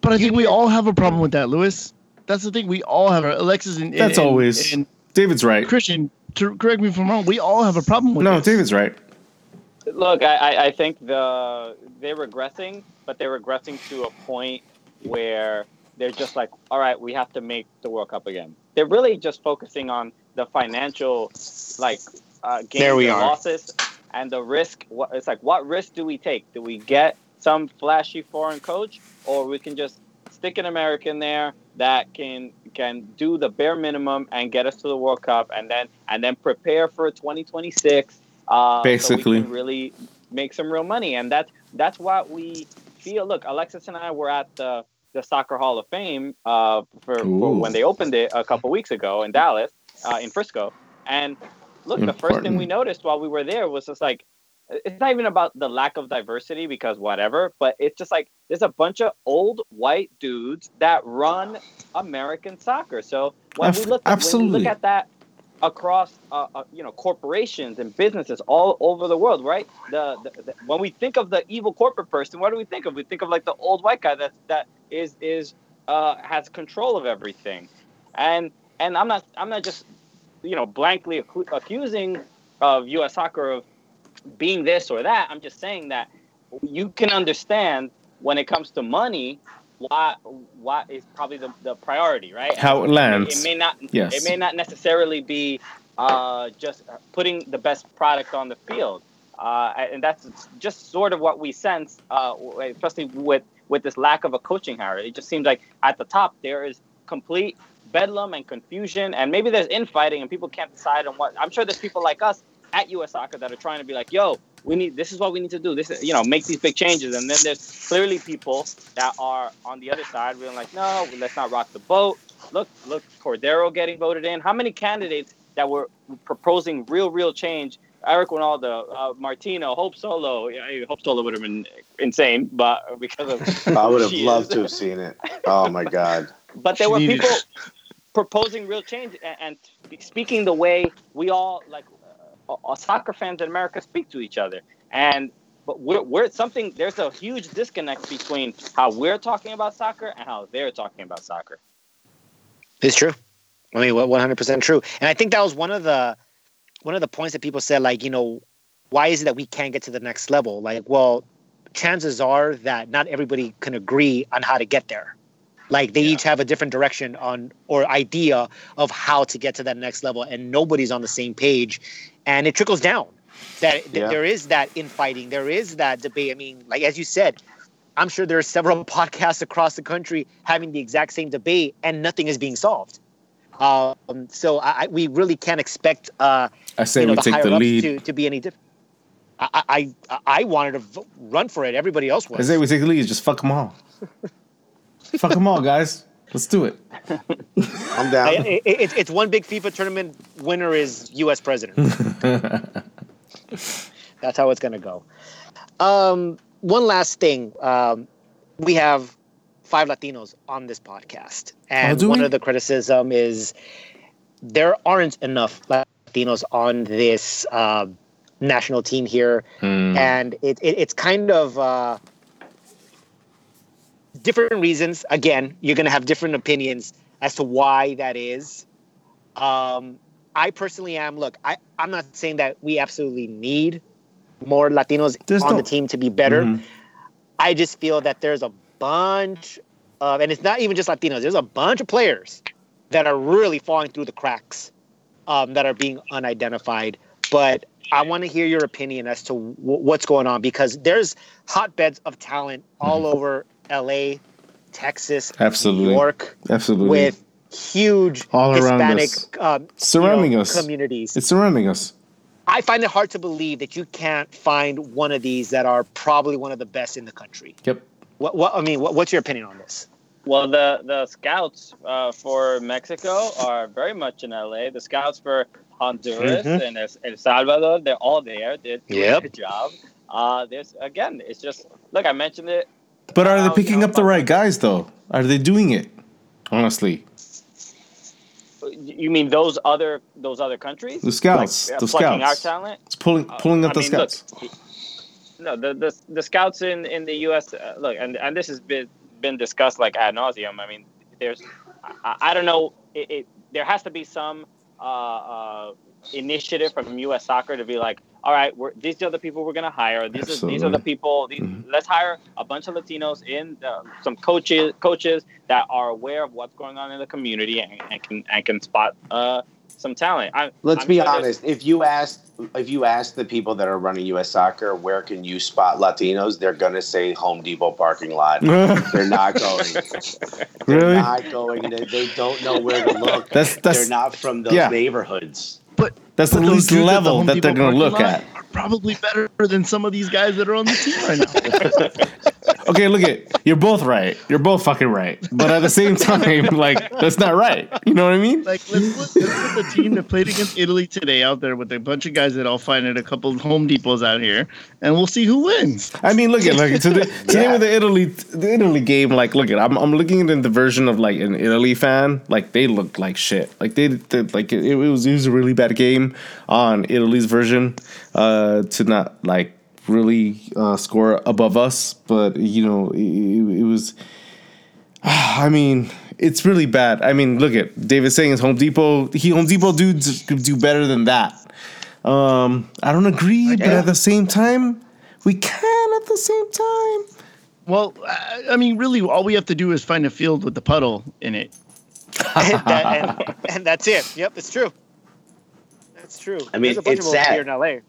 But I think we all have a problem with that, Lewis. that's the thing. We all have our Alexis and that's and, always and David's right. Christian, to correct me if I'm wrong. We all have a problem with. No, this. David's right. Look, I, I think the they're regressing, but they're regressing to a point where they're just like, all right, we have to make the World Cup again. They're really just focusing on the financial, like, uh, gains there we and are. losses and the risk. What it's like, what risk do we take? Do we get some flashy foreign coach, or we can just stick an American there that can can do the bare minimum and get us to the World Cup, and then and then prepare for 2026. Uh, Basically, so really make some real money, and that's that's what we feel. Look, Alexis and I were at the the Soccer Hall of Fame uh, for, for, when they opened it a couple weeks ago in Dallas, uh, in Frisco, and look, Important. the first thing we noticed while we were there was just like it's not even about the lack of diversity because whatever, but it's just like there's a bunch of old white dudes that run American soccer. So when we look at, when we look at that across uh, uh, you know corporations and businesses all over the world, right? The, the, the, when we think of the evil corporate person, what do we think of? We think of like the old white guy that that is is uh, has control of everything, and and I'm not I'm not just you know blankly accusing of U.S. soccer of being this or that. I'm just saying that you can understand when it comes to money why why is probably the, the priority, right? How it lands. It may not. Yes. It may not necessarily be uh, just putting the best product on the field, uh, and that's just sort of what we sense, uh, especially with with this lack of a coaching hire. It just seems like at the top there is complete bedlam and confusion, and maybe there's infighting, and people can't decide on what. I'm sure there's people like us at US Soccer that are trying to be like, yo, we need this is what we need to do. This is you know, make these big changes. And then there's clearly people that are on the other side being like, no, let's not rock the boat. Look, look, Cordero getting voted in. How many candidates that were proposing real, real change? Eric Wynalda, uh, Martino, Hope Solo. Yeah, Hope Solo would have been insane, but because of *laughs* I would have loved is. to have seen it. Oh my *laughs* god! But there were people proposing real change and, and speaking the way we all like soccer fans in America speak to each other. And but we're, we're something. There's a huge disconnect between how we're talking about soccer and how they're talking about soccer. It's true. I mean, 100 percent true. And I think that was one of the one of the points that people said, like, you know, why is it that we can't get to the next level? Like, well, chances are that not everybody can agree on how to get there. Like they yeah. each have a different direction on or idea of how to get to that next level, and nobody's on the same page and it trickles down. That yeah. there is that infighting, there is that debate. I mean, like as you said, I'm sure there are several *laughs* podcasts across the country having the exact same debate, and nothing is being solved. Um, so I, we really can't expect. Uh, I say you know, we take the lead to, to be any different. I, I I wanted to v- run for it. Everybody else was. I say we take the lead. Just fuck them all. *laughs* fuck them all, guys. Let's do it. *laughs* I'm down. it, it, it's one big FIFA tournament. Winner is U.S. president. *laughs* That's how it's going to go. Um, one last thing. Um, we have five Latinos on this podcast, and oh, one we? of the criticism is there aren't enough Latinos on this uh, national team here, hmm. and it, it's kind of. Uh, different reasons. Again, you're going to have different opinions as to why that is. Um, I personally am. Look, I, I'm not saying that we absolutely need more Latinos there's on no, the team to be better. Mm-hmm. I just feel that there's a bunch of, and it's not even just Latinos. There's a bunch of players that are really falling through the cracks, um, that are being unidentified. But I want to hear your opinion as to w- what's going on because there's hotbeds of talent all mm-hmm. over L.A., Texas, absolutely, New York, absolutely, with huge all Hispanic um, surrounding you know, us communities. It's surrounding us. I find it hard to believe that you can't find one of these that are probably one of the best in the country. Yep. What, what I mean, what, what's your opinion on this? Well, the the scouts uh, for Mexico are very much in LA. The scouts for Honduras mm-hmm. and El Salvador, they're all there. They're doing yep. a job. Uh, there's again, it's just look. I mentioned it but are they picking up the right guys though? Are they doing it? Honestly. You mean those other those other countries? The scouts, like, uh, the scouts. our talent. It's pulling uh, pulling uh, up the mean, scouts. Look, no, the, the the scouts in in the U.S. Uh, look, and and this has been been discussed like ad nauseum. I mean, there's I, I don't know. It, it, there has to be some uh, uh, initiative from U.S. Soccer to be like, all right, these are the people we're going to hire. These are, these are the people. These, mm-hmm. Let's hire a bunch of Latinos in the, some coaches coaches that are aware of what's going on in the community and, and can and can spot uh, some talent. I, Let's I'm be sure honest. If you ask if you ask the people that are running U.S. Soccer where can you spot Latinos, they're gonna say Home Depot parking lot. *laughs* they're not going. They're really? not going. They, they, don't know where to look. That's, that's they're not from those yeah. neighborhoods. But that's the least level the that they're going to look at. Are Probably better than some of these guys that are on the team right now. *laughs* okay, look at you're both right. You're both fucking right. But at the same *laughs* time, like that's not right. You know what I mean? Like let's, let's, let's put the team that played against Italy today out there with a bunch of guys that all find at a couple of Home Depots out here, and we'll see who wins. I mean, look at like today, *laughs* today yeah. with the Italy the Italy game. Like, look at I'm I'm looking at the version of like an Italy fan. Like they look like shit. Like they, they like it, it was it was a really bad game on Italy's version uh, to not like really uh, score above us, but you know, it, it was. *sighs* I mean, it's really bad. I mean, look at David saying his Home Depot. He Home Depot dudes could do better than that. Um, I don't agree, but at the same time, we can at the same time. Well, I mean, really, all we have to do is find a field with the puddle in it. *laughs* and, that, and, and, that's it. Yep, it's true. That's true. I mean, There's a bunch it's sad. Here in LA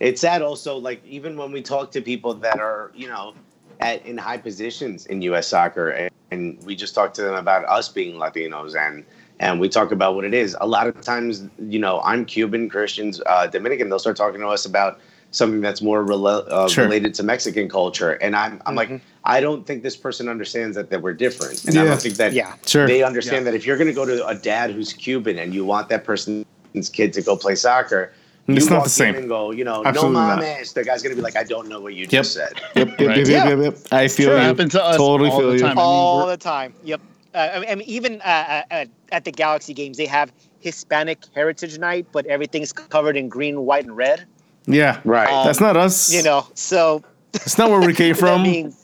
it's sad also like even when we talk to people that are you know at in high positions in us soccer and, and, we just talk to them about us being latinos and and we talk about what it is a lot of times you know i'm cuban christians uh, dominican they'll start talking to us about something that's more rela- uh, sure. related to mexican culture and i'm, I'm mm-hmm. like i don't think this person understands that, that we're different and yeah. i don't think that yeah. sure. they understand yeah. that if you're going to go to a dad who's cuban and you want that person's kid to go play soccer it's not the same. and go, you know, Absolutely no mames. The guy's gonna be like, I don't know what you yep. just said. Yep, yep, right. yep, yep, yep, yep. I feel sure. you. Happens to us totally all feel the time. you. All I mean, the time. Yep. Uh, I mean, even uh, uh, at the Galaxy games, they have Hispanic Heritage Night, but everything's covered in green, white, and red. Yeah, right. Um, That's not us. You know, so *laughs* it's not where we came from. I mean,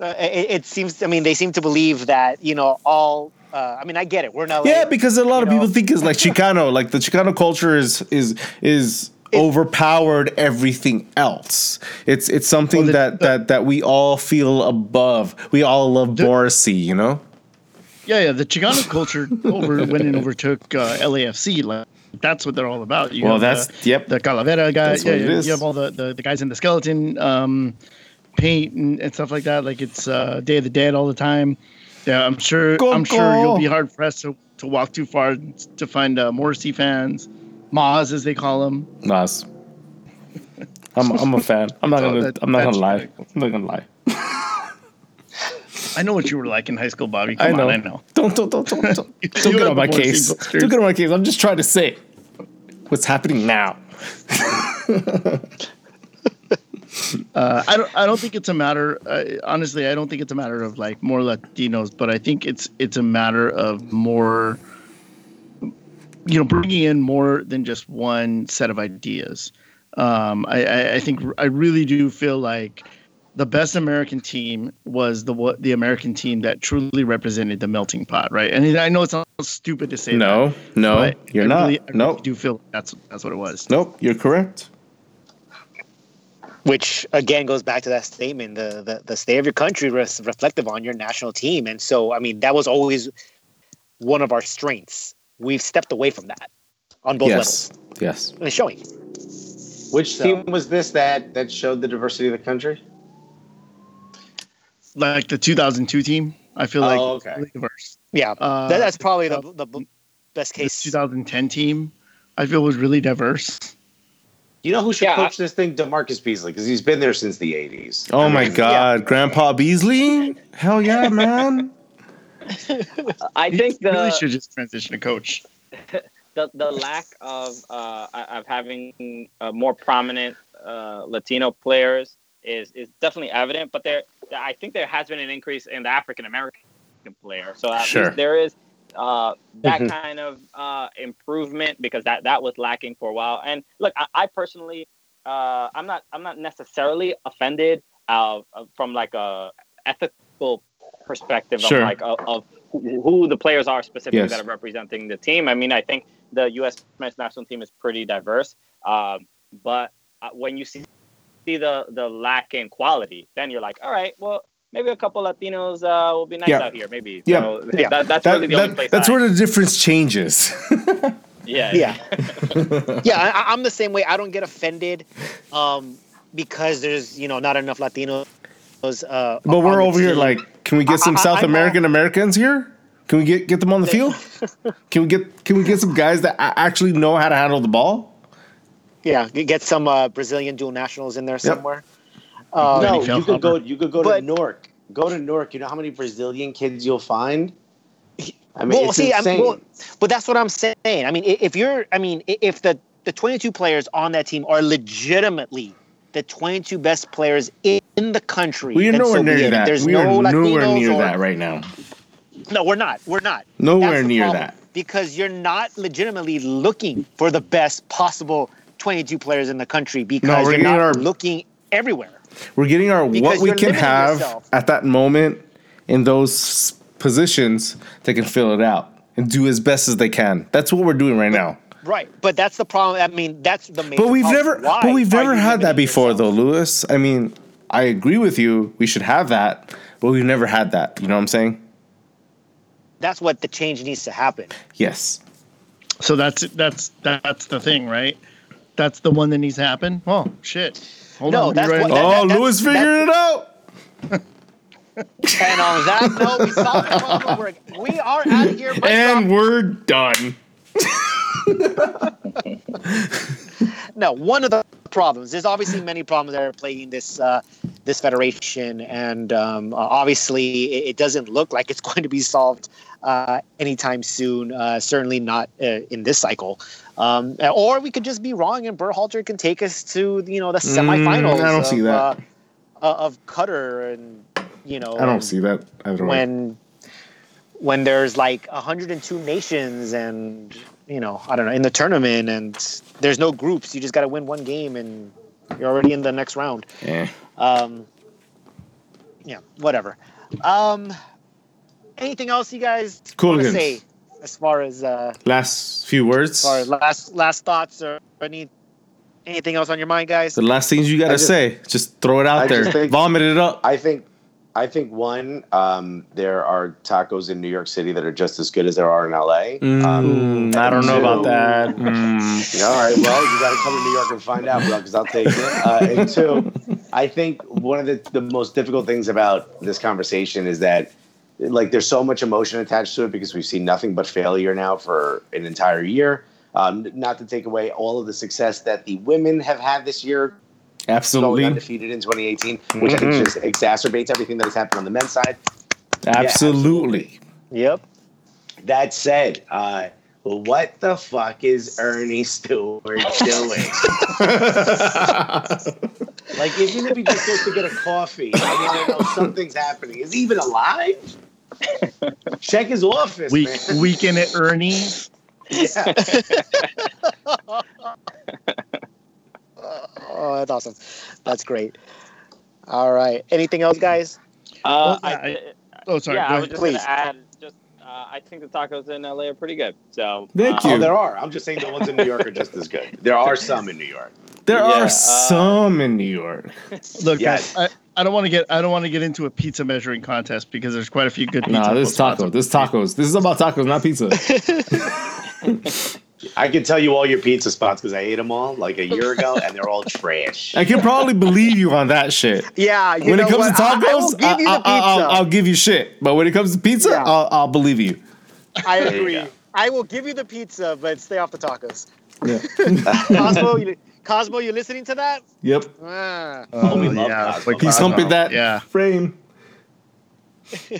uh, it, it, seems. I mean, they seem to believe that you know all. Uh, I mean, I get it. We're not. Yeah, because a lot of know. people think it's like *laughs* Chicano. Like the Chicano culture is is is it, overpowered everything else. It's it's something well, the, that, that that we all feel above. We all love the, Morrissey, you know. Yeah, yeah. The Chicano *laughs* culture over went and overtook uh, LAFC. Like that's what they're all about. You well, that's the, yep. The Calavera guys. Yeah, you, you have all the, the, the guys in the skeleton um, paint and, and, stuff like that. Like it's uh, Day of the Dead all the time. Yeah, I'm sure. Go, I'm go. sure you'll be hard pressed to, to walk too far to find uh, Morrissey fans. Moz, as they call him. Moz. I'm I'm a fan. I'm not *laughs* gonna I'm not gonna lie. I'm not gonna lie. I know what you were like in high school, Bobby. Come I know. On, I know. Don't don't don't don't don't, *laughs* don't get on my case. Don't get on my case. I'm just trying to say what's happening now. *laughs* uh, I don't. I don't think it's a matter. Uh, honestly, I don't think it's a matter of like more Latinos, but I think it's it's a matter of more you know, bringing in more than just one set of ideas. Um, I, I, think I really do feel like the best American team was the the American team that truly represented the melting pot, right? And I know it's stupid to say no, that, no, you're I not. Really, I no, really do feel that's that's what it was. Nope, you're correct. Which again goes back to that statement: the the, the state of your country is reflective on your national team, and so I mean that was always one of our strengths we've stepped away from that on both yes. levels. Yes. And it's showing. Which so, team was this that that showed the diversity of the country? Like the 2002 team. I feel like oh, okay. really diverse. Yeah, uh, that, that's probably the, the best case. 2010 team, I feel was really diverse. You know who should yeah, coach I, this thing? DaMarcus Beasley, because he's been there since the 80s. Oh I my God, yeah. Grandpa Beasley! Hell yeah, *laughs* man! I think the really should just transition to coach. *laughs* The the lack of uh, of having uh, more prominent uh, Latino players is is definitely evident, but there I think there has been an increase in the African American player. So at sure. least there is uh, that mm-hmm. kind of uh, improvement because that that was lacking for a while. And look, I, I personally, uh, I'm not I'm not necessarily offended uh, from like a ethical perspective sure. of like of, of, who, who the players are specifically Yes. that are representing the team. I mean, I think the U.S. men's national team is pretty diverse, um, but uh, when you see see the the lack in quality, then you're like, all right, well. Maybe a couple Latinos uh, will be nice Yeah. out here. Maybe. Yeah. So Yeah. That, that's That- really the only place. that's I- where the difference changes. *laughs* Yeah. Yeah. *laughs* yeah, I, I'm the same way. I don't get offended um, because there's you know not enough Latinos. Uh, but we're the over here like, can we get some I- I- South I'm all- American Americans here? Can we get get them on the field? *laughs* Can we get can we get some guys that actually know how to handle the ball? yeah, get some uh, Brazilian dual nationals in there somewhere. Um, no, you could go. You could go But- to Newark. Go to Newark. You know how many Brazilian kids you'll find? I mean, well, it's see, insane. I'm, well, but that's what I'm saying. I mean, if you're, I mean, if the the 22 players on that team are legitimately the 22 best players in the country, We are then nowhere so near it. that. There's we no are nowhere near or- that right now. No, we're not. We're not. Nowhere near problem, that. because you're not legitimately looking for the best possible 22 players in the country because we're you're not our- looking everywhere. We're getting our what we can have yourself. at that moment in those positions that can fill it out and do as best as they can. That's what we're doing right now. Right, but that's the problem. I mean, that's the main. But we've problem. never Why but we've never had that before yourself? though, Lewis. I mean, I agree with you. We should have that, but we've never had that. You know what I'm saying? That's what the change needs to happen. Yes. So that's that's that's the thing, right? That's the one that needs to happen. Oh shit! Hold No, on. that's write what- that- oh, that- Lewis figured it out. And on that note, we solved the problem. We're, we are out of here. Mic And drop. we're done. *laughs* no, one of the problems. There's obviously many problems that are plaguing this uh, this federation, and um, uh, obviously it, it doesn't look like it's *laughs* going to be solved uh, anytime soon. Uh, certainly not uh, in this cycle. Um, or we could just be wrong, and Berhalter can take us to you know the semifinals. Mm, I don't of, see that. Uh, uh, of Qatar, and you know, I don't see that either way. when when there's like 102 nations and you know i don't know in the tournament and there's no groups you just got to win one game and you're already in the next round Yeah. um yeah whatever um anything else you guys want to say as far as uh Last few words. as far as last last thoughts or any anything else on your mind guys The last things you gotta just- say, just throw it out I there, think- vomit it up. I think, I think one, um, there are tacos in New York City that are just as good as there are in LA. Um, Mm, I don't know two- about that. Mm. *laughs* All right, well, you got to come to New York and find out, bro, because I'll take it. Uh, and two, I think one of the, the most difficult things about this conversation is that, like, there's so much emotion attached to it because we've seen nothing but failure now for an entire year. Um, not to take away all of the success that the women have had this year, going Absolutely, undefeated in 2018, which I think Mhm. just exacerbates everything that has happened on the men's side. absolutely. yep That said, uh, what the fuck is Earnie Stewart doing? *laughs* like, isn't if he just goes to get a coffee? I mean, I know something's happening. Is he even alive? *laughs* Check his office, Week man. weekend at Earnie's. Yeah. *laughs* oh that's awesome that's great all right anything else guys Uh, Well, yeah, I, Oh, sorry. yeah, I was just Please. gonna add. Just, uh, I think the tacos in LA are pretty good. So Thank uh, you. Oh, there are. I'm just saying the ones in New York are just as good. There are some in New York. There Yeah, are uh, some in New York. *laughs* Look, Yes. guys, I, I don't want to get I don't want to get into a pizza measuring contest because there's quite a few good pizza. Nah, this is spots. taco. This is tacos. This is about tacos, not pizza. *laughs* I can tell you all your pizza spots because I ate them all like a year ago, and they're all trash. I can probably believe you on that shit. yeah you when it comes what? to I- I will tacos, give you the I, pizza. will give you shit. But when it comes to pizza, Yeah. I'll, I'll believe you. I There you agree. I will give you the pizza, but stay off the tacos. Yeah. *laughs* Cosmo, you, Cosmo, you listening to that? yep. Ah. Oh, we love yeah, Cosmo. like He's Cosmo. humping that Yeah. frame. *laughs*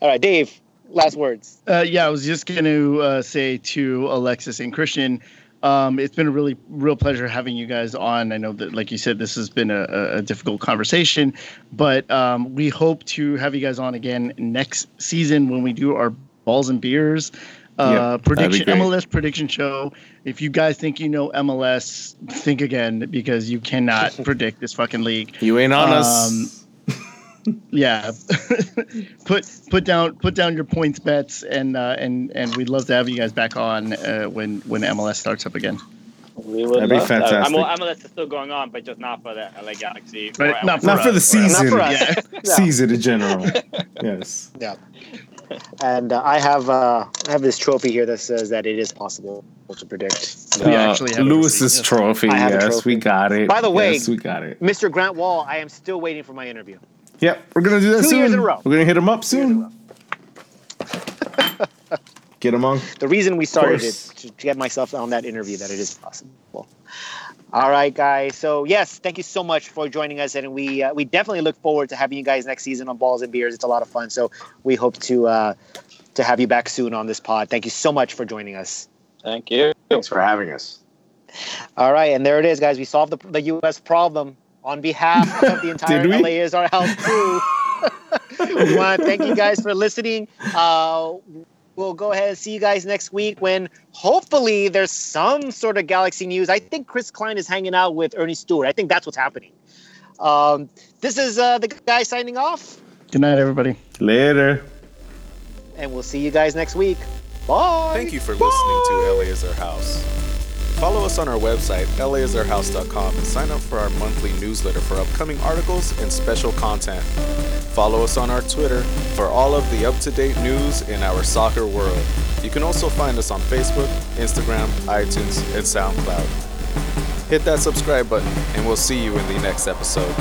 All right, Dave. Last words. Uh, yeah, I was just going to uh, say to Alexis and Christian, um, it's been a really real pleasure having you guys on. I know that, like you said, this has been a, a- a difficult conversation, but um, we hope to have you guys on again next season when we do our balls and beers uh, Yep, prediction. MLS prediction show. If you guys think you know MLS, think again because you cannot *laughs* predict this fucking league. You ain't on Um, us. *laughs* yeah, *laughs* put put down put down your points bets, and uh, and and we'd love to have you guys back on uh, when when MLS starts up again. We would That'd be love that. fantastic. I'm, MLS is still going on, but just not for the LA Galaxy. Right, or not Not for the us, season. Not for us. Yeah. Yeah. Season in general. yes. Yeah. And uh, I have uh, I have this trophy here that says that it is possible to predict. We Uh, actually have a Lewis's receipt, yes. trophy. Have Yes, trophy. we got it. By the way- yes, we got it. Mr. Grant Wahl, I am still waiting for my interview. Yep, we're gonna do that Two soon. years in a row. We're gonna hit him up Two years in a row. soon. Get him on. The reason we started it to, to get myself on that interview that it is possible. All right, guys. So yes, thank you so much for joining us, and we uh, we definitely look forward to having you guys next season on Balls and Beers. It's a lot of fun. So we hope to uh, to have you back soon on this pod. Thank you so much for joining us. Thank you. Thanks for having us. All right, and there it is, guys. We solved the, the U.S. problem on behalf of the *laughs* entire Did? LA is our house crew. *laughs* we want to thank you guys for listening. Uh, we'll go ahead and see you guys next week when hopefully there's some sort of Galaxy news. I think Chris Klein is hanging out with Earnie Stewart. I think that's what's happening. Um, this is uh, the guy signing off, Good night, everybody. Later. and we'll see you guys next week. Bye. Thank you for listening to LA is Our House. Follow us on our website, laisourhouse.com, and sign up for our monthly newsletter for upcoming articles and special content. Follow us on our Twitter for all of the up to date news in our soccer world. You can also find us on Facebook, Instagram, iTunes, and SoundCloud. Hit that subscribe button, and we'll see you in the next episode.